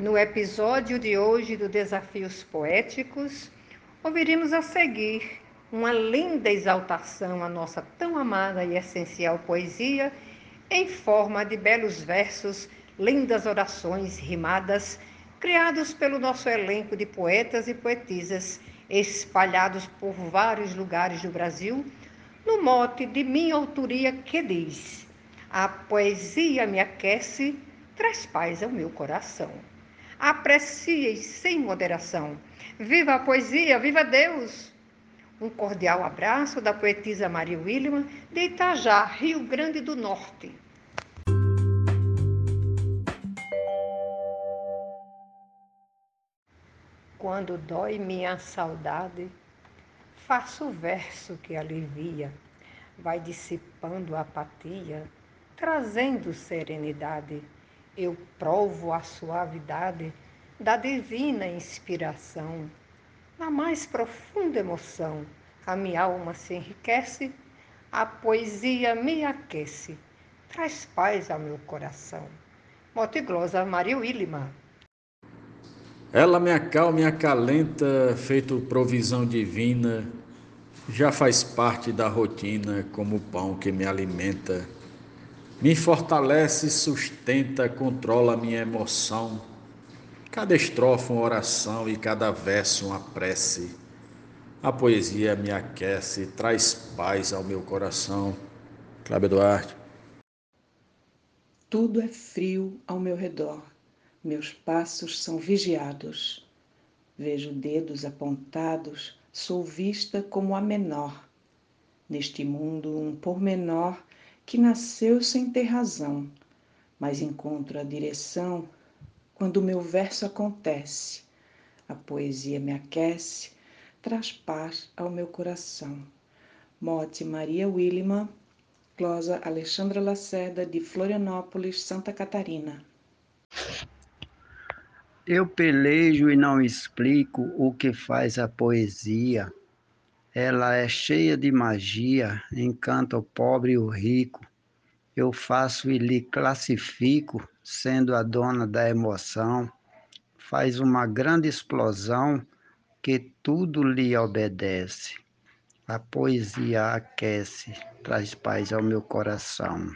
No episódio de hoje do Desafios Poéticos, ouviremos a seguir uma linda exaltação à nossa tão amada e essencial poesia, em forma de belos versos, lindas orações rimadas, criados pelo nosso elenco de poetas e poetisas, espalhados por vários lugares do Brasil, no mote de minha autoria que diz: A poesia me aquece, traz paz ao meu coração apreciem sem moderação. Viva a poesia, viva Deus! Um cordial abraço da poetisa Maria William, de Itajá, Rio Grande do Norte. Quando dói minha saudade, faço o verso que alivia, vai dissipando a apatia, trazendo serenidade eu provo a suavidade da divina inspiração. Na mais profunda emoção, a minha alma se enriquece, a poesia me aquece, traz paz ao meu coração. Motiglosa Maria Willima. Ela me acalma e acalenta, feito provisão divina, já faz parte da rotina como o pão que me alimenta me fortalece, sustenta, controla minha emoção. Cada estrofe uma oração e cada verso uma prece. A poesia me aquece, traz paz ao meu coração. Cláudio Duarte. Tudo é frio ao meu redor. Meus passos são vigiados. Vejo dedos apontados, sou vista como a menor. Neste mundo, um pormenor que nasceu sem ter razão, mas encontro a direção quando o meu verso acontece. A poesia me aquece, traz paz ao meu coração. Mote Maria Willima, glosa Alexandra Lacerda, de Florianópolis, Santa Catarina. Eu pelejo e não explico o que faz a poesia ela é cheia de magia, encanta o pobre e o rico. Eu faço e lhe classifico, sendo a dona da emoção. Faz uma grande explosão que tudo lhe obedece. A poesia aquece, traz paz ao meu coração.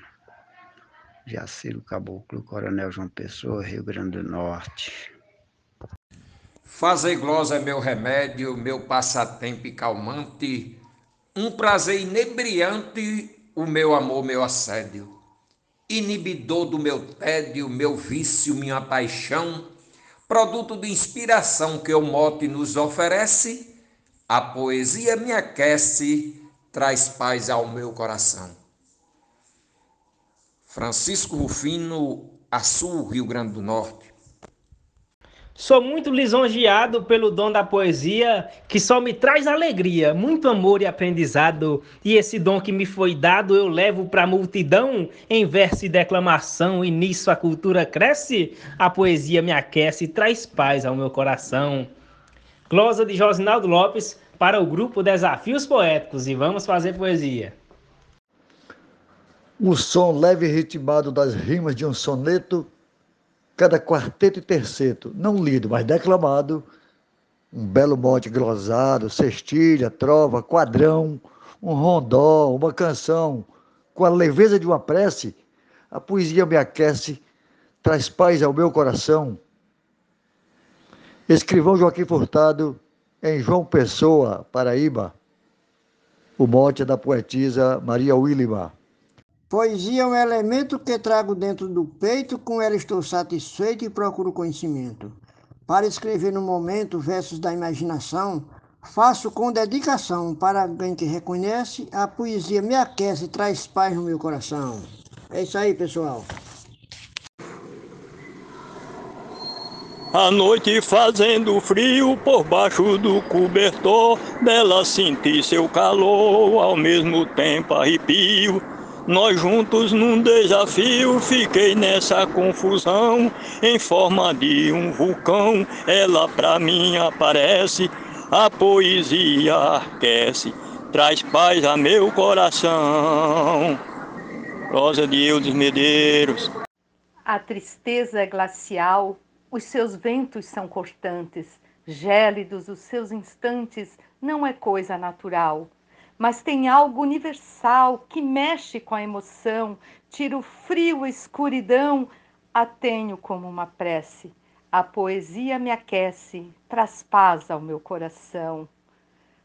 Jaciro Caboclo, Coronel João Pessoa, Rio Grande do Norte. Fazer glosa é meu remédio, meu passatempo e calmante, um prazer inebriante, o meu amor, meu assédio. Inibidor do meu tédio, meu vício, minha paixão, produto de inspiração que o mote nos oferece, a poesia me aquece, traz paz ao meu coração. Francisco Rufino, Açu, Rio Grande do Norte. Sou muito lisonjeado pelo dom da poesia, que só me traz alegria, muito amor e aprendizado. E esse dom que me foi dado eu levo para a multidão em verso e declamação, e nisso a cultura cresce, a poesia me aquece e traz paz ao meu coração. Glosa de Josinaldo Lopes para o grupo Desafios Poéticos e vamos fazer poesia. O som leve e ritmado das rimas de um soneto cada quarteto e terceto, não lido, mas declamado, um belo mote glosado, cestilha, trova, quadrão, um rondó, uma canção, com a leveza de uma prece, a poesia me aquece, traz paz ao meu coração. Escrivão Joaquim Furtado, em João Pessoa, Paraíba. O mote é da poetisa Maria Willima. Poesia é um elemento que trago dentro do peito, com ela estou satisfeito e procuro conhecimento. Para escrever no momento versos da imaginação, faço com dedicação para alguém que reconhece, a poesia me aquece e traz paz no meu coração. É isso aí, pessoal. A noite fazendo frio por baixo do cobertor, dela senti seu calor, ao mesmo tempo arrepio nós juntos num desafio, fiquei nessa confusão, em forma de um vulcão, ela pra mim aparece, a poesia aquece, traz paz a meu coração. Rosa de Eudes Medeiros. A tristeza é glacial, Os seus ventos são cortantes, gélidos os seus instantes, não é coisa natural. Mas tem algo universal que mexe com a emoção, tira o frio, a escuridão, a tenho como uma prece. A poesia me aquece, traz paz ao meu coração.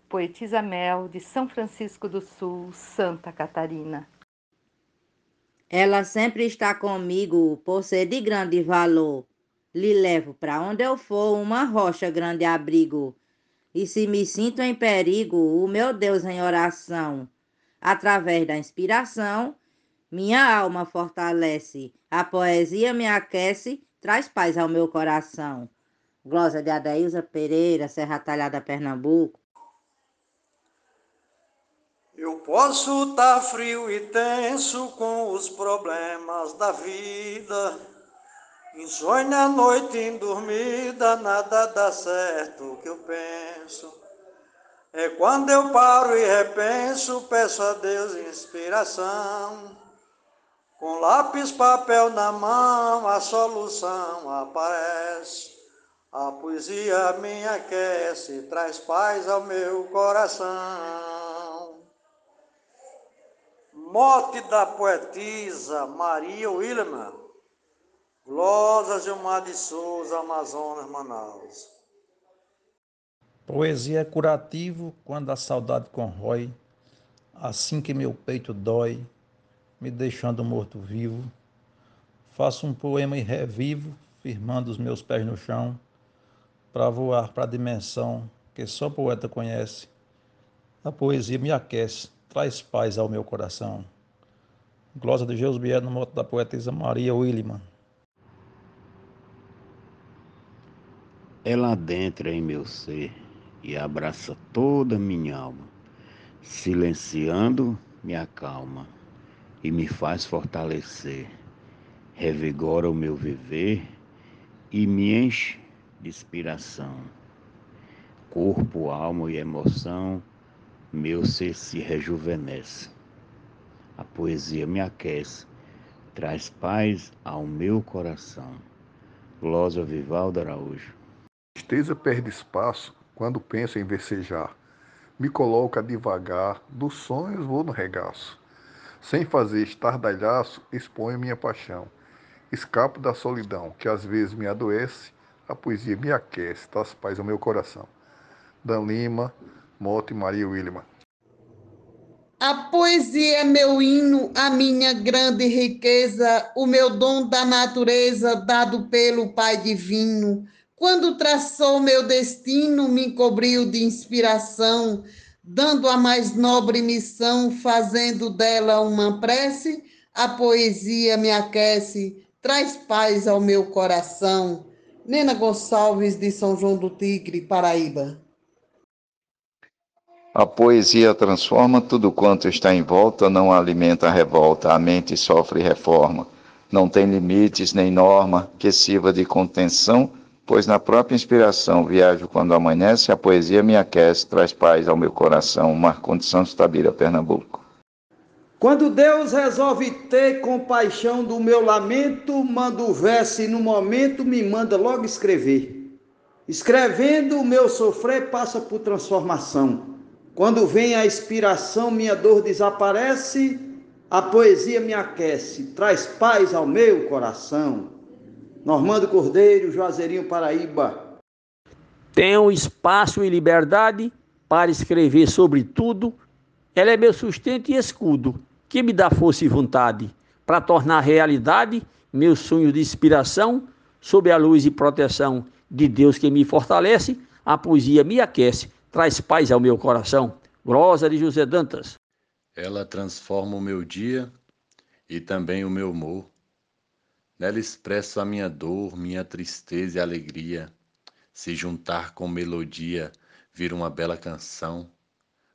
Poetisa Mel, de São Francisco do Sul, Santa Catarina. Ela sempre está comigo por ser de grande valor. Lhe levo para onde eu for uma rocha grande abrigo. E se me sinto em perigo, o meu Deus em oração. Através da inspiração, minha alma fortalece. A poesia me aquece, traz paz ao meu coração. Glosa de Adailza Pereira, Serra Talhada, Pernambuco. Eu posso estar tá frio e tenso com os problemas da vida. Insônia a noite indormida, nada dá certo o que eu penso. É quando eu paro e repenso, peço a Deus inspiração. Com lápis, papel na mão, a solução aparece. A poesia me aquece, traz paz ao meu coração. Mote da poetisa Maria William, Glosa Gilmar de Souza, Amazonas, Manaus. Poesia é curativo quando a saudade corrói, assim que meu peito dói, me deixando morto-vivo. Faço um poema e revivo, firmando os meus pés no chão, para voar para a dimensão que só poeta conhece. A poesia me aquece traz paz ao meu coração. Glosa de Jesus Bier no moto da poetisa Maria Williman. Ela adentra em meu ser e abraça toda minha alma, silenciando me acalma e me faz fortalecer, revigora o meu viver e me enche de inspiração. Corpo, alma e emoção meu ser se rejuvenesce. A poesia me aquece, traz paz ao meu coração. Glória Vivaldo Araújo. Tristeza perde espaço quando penso em versejar. Me coloca devagar, dos sonhos vou no regaço. Sem fazer estardalhaço, exponho minha paixão. Escapo da solidão, que às vezes me adoece, a poesia me aquece, traz paz ao meu coração. Dan Lima, Mote Maria Williman. A poesia é meu hino, a minha grande riqueza, o meu dom da natureza dado pelo Pai Divino. Quando traçou meu destino, me encobriu de inspiração, dando a mais nobre missão, fazendo dela uma prece. A poesia me aquece, traz paz ao meu coração. Nena Gonçalves, de São João do Tigre, Paraíba. A poesia transforma tudo quanto está em volta, não alimenta a revolta, a mente sofre reforma. Não tem limites nem norma que sirva de contenção, pois na própria inspiração viajo quando amanhece, a poesia me aquece, traz paz ao meu coração. Marcondes Santos Tabira, Pernambuco. Quando Deus resolve ter compaixão do meu lamento, manda o verso e no momento me manda logo escrever. Escrevendo, o meu sofrer passa por transformação. Quando vem a inspiração, minha dor desaparece, a poesia me aquece, traz paz ao meu coração. Normando Cordeiro, Juazeirinho, Paraíba. Tenho espaço e liberdade para escrever sobre tudo. Ela é meu sustento e escudo, que me dá força e vontade para tornar realidade meus sonhos de inspiração, sob a luz e proteção de Deus que me fortalece. A poesia me aquece, traz paz ao meu coração. Grosa de José Dantas. Ela transforma o meu dia e também o meu humor. Nela expresso a minha dor, minha tristeza e alegria. Se juntar com melodia, vira uma bela canção.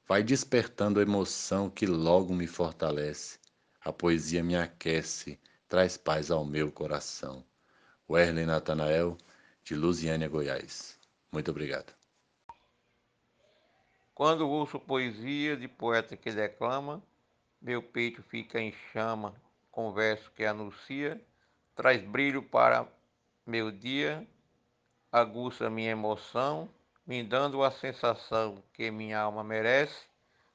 Vai despertando a emoção que logo me fortalece. A poesia me aquece, traz paz ao meu coração. Werlen Natanael, de Lusiânia, Goiás. Muito obrigado. Quando ouço poesia de poeta que declama, meu peito fica em chama, com verso que anuncia, traz brilho para meu dia, aguça minha emoção, me dando a sensação que minha alma merece.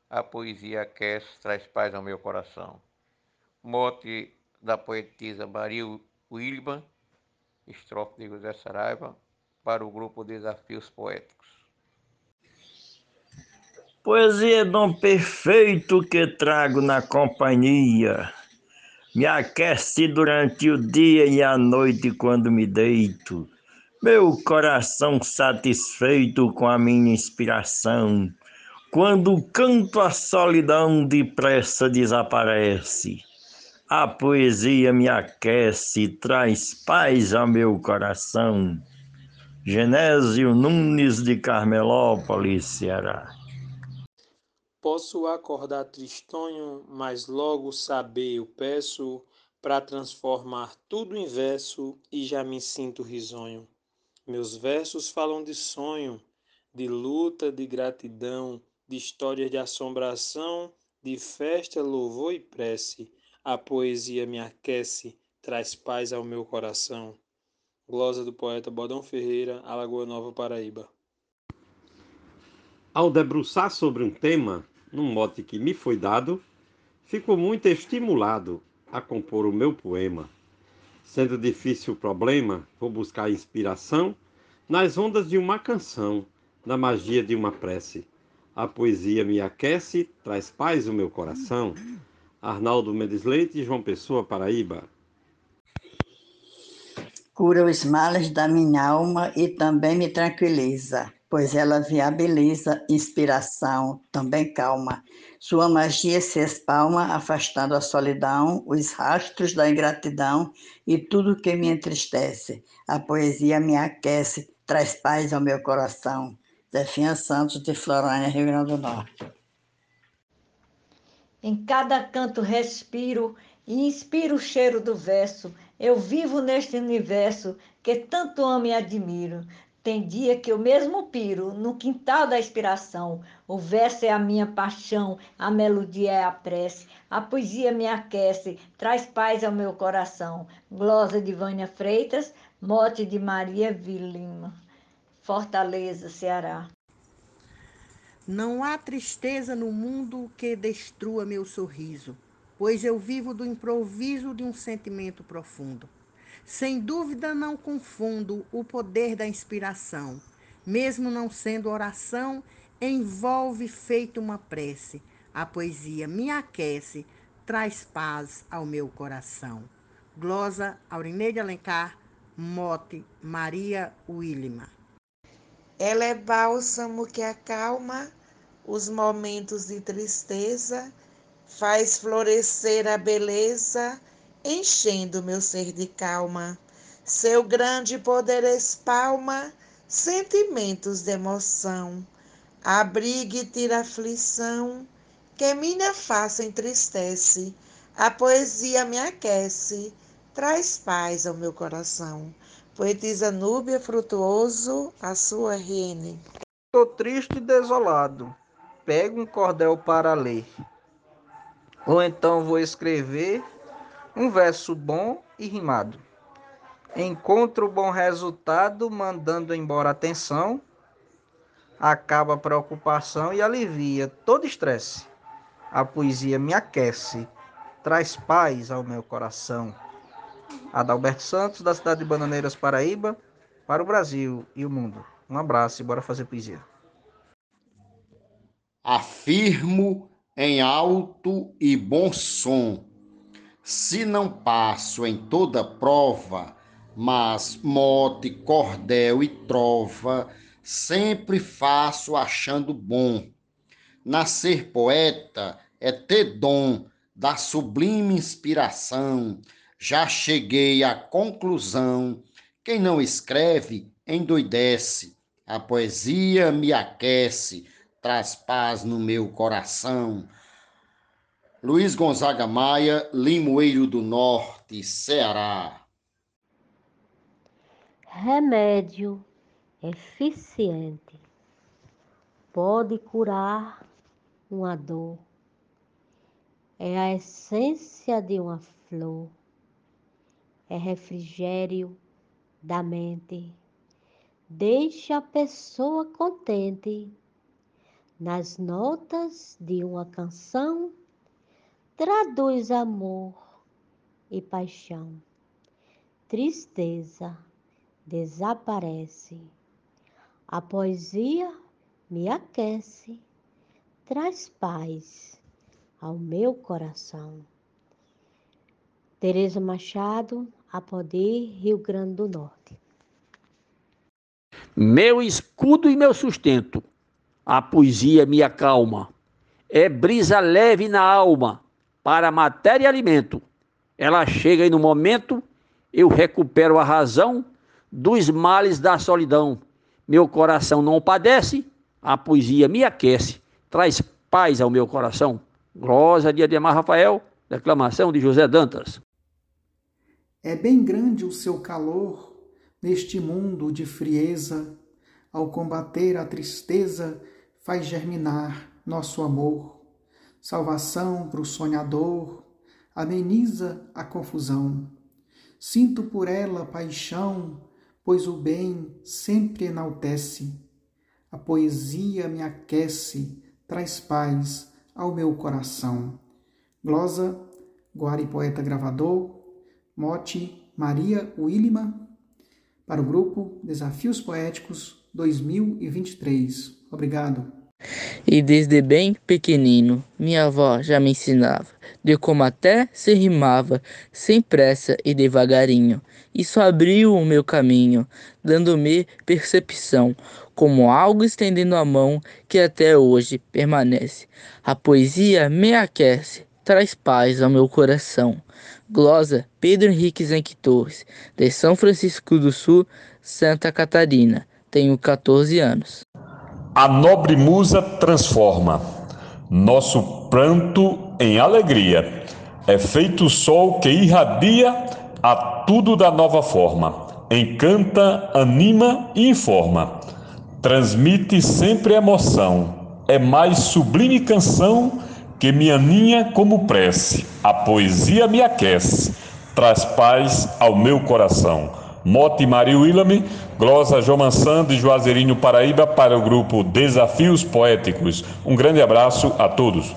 A poesia aquece, traz paz ao meu coração. Mote da poetisa Maria Wilman, estrofe de José Saraiva, para o grupo Desafios Poéticos. Poesia é dom perfeito que trago na companhia. Me aquece durante o dia e a noite quando me deito. Meu coração satisfeito com a minha inspiração. Quando canto a solidão depressa desaparece. A poesia me aquece, traz paz ao meu coração. Genésio Nunes de Carmelópolis, Ceará. Posso acordar tristonho, mas logo saber eu peço para transformar tudo em verso e já me sinto risonho. Meus versos falam de sonho, de luta, de gratidão, de histórias de assombração, de festa, louvor e prece. A poesia me aquece, traz paz ao meu coração. Glosa do poeta Bodão Ferreira, Alagoa Nova, Paraíba. Ao debruçar sobre um tema, num mote que me foi dado, fico muito estimulado a compor o meu poema. Sendo difícil o problema, vou buscar inspiração nas ondas de uma canção, na magia de uma prece. A poesia me aquece, traz paz ao meu coração. Arnaldo Mendes Leite, João Pessoa, Paraíba. Cura os males da minha alma e também me tranquiliza, pois ela viabiliza inspiração, também calma. Sua magia se espalma, afastando a solidão, os rastros da ingratidão e tudo que me entristece. A poesia me aquece, traz paz ao meu coração. Zefinha Santos, de Florânia, Rio Grande do Norte. Em cada canto respiro e inspiro o cheiro do verso. Eu vivo neste universo que tanto amo e admiro. Tem dia que eu mesmo piro no quintal da inspiração. O verso é a minha paixão, a melodia é a prece, a poesia me aquece, traz paz ao meu coração. Glosa de Vânia Freitas, mote de Maria Vilima. Fortaleza, Ceará. Não há tristeza no mundo que destrua meu sorriso, pois eu vivo do improviso de um sentimento profundo. Sem dúvida não confundo o poder da inspiração, mesmo não sendo oração, envolve feito uma prece. A poesia me aquece, traz paz ao meu coração. Glosa Aurineide Alencar, Mote Maria Willima. Ela é bálsamo que acalma os momentos de tristeza, faz florescer a beleza, enchendo meu ser de calma. Seu grande poder espalma sentimentos de emoção, abriga e tira aflição, que minha face entristece. A poesia me aquece, traz paz ao meu coração. Poetisa Núbia Frutuoso, a sua Rene. Estou triste e desolado pego um cordel para ler. Ou então vou escrever um verso bom e rimado. Encontro bom resultado, mandando embora a tensão, acaba a preocupação e alivia todo estresse. A poesia me aquece, traz paz ao meu coração. Adalberto Santos, da cidade de Bananeiras, Paraíba, para o Brasil e o mundo. Um abraço e bora fazer poesia afirmo em alto e bom som. Se não passo em toda prova, mas mote, cordel e trova, sempre faço achando bom. Nascer poeta é ter dom da sublime inspiração. Já cheguei à conclusão: quem não escreve endoidece. A poesia me aquece traz paz no meu coração. Luiz Gonzaga Maia, Limoeiro do Norte, Ceará. Remédio eficiente pode curar uma dor. É a essência de uma flor, é refrigério da mente, deixa a pessoa contente. Nas notas de uma canção, traduz amor e paixão. Tristeza desaparece. A poesia me aquece, traz paz ao meu coração. Tereza Machado, a Poder, Rio Grande do Norte. Meu escudo e meu sustento, a poesia me acalma. É brisa leve na alma, para matéria e alimento. Ela chega e no momento eu recupero a razão dos males da solidão. Meu coração não padece, a poesia me aquece, traz paz ao meu coração. Glosa de Ademar Rafael, declamação de José Dantas. É bem grande o seu calor neste mundo de frieza, ao combater a tristeza, faz germinar nosso amor. Salvação para o sonhador, ameniza a confusão. Sinto por ela paixão, pois o bem sempre enaltece. A poesia me aquece, traz paz ao meu coração. Glosa, Guari Poeta Gravador, Mote Maria Willima, para o grupo Desafios Poéticos 2023. Obrigado. E desde bem pequenino, minha avó já me ensinava de como até se rimava, sem pressa e devagarinho. Isso abriu o meu caminho, dando-me percepção, como algo estendendo a mão que até hoje permanece. A poesia me aquece, traz paz ao meu coração. Glosa Pedro Henrique Zenque Torres, de São Francisco do Sul, Santa Catarina. Tenho 14 anos. A nobre musa transforma nosso pranto em alegria. É feito o sol que irradia a tudo da nova forma. Encanta, anima e informa. Transmite sempre emoção. É mais sublime canção que me aninha como prece. A poesia me aquece, traz paz ao meu coração. Mote Maria Willame, glosa João Mansando e Juazeirinho Paraíba para o grupo Desafios Poéticos. Um grande abraço a todos.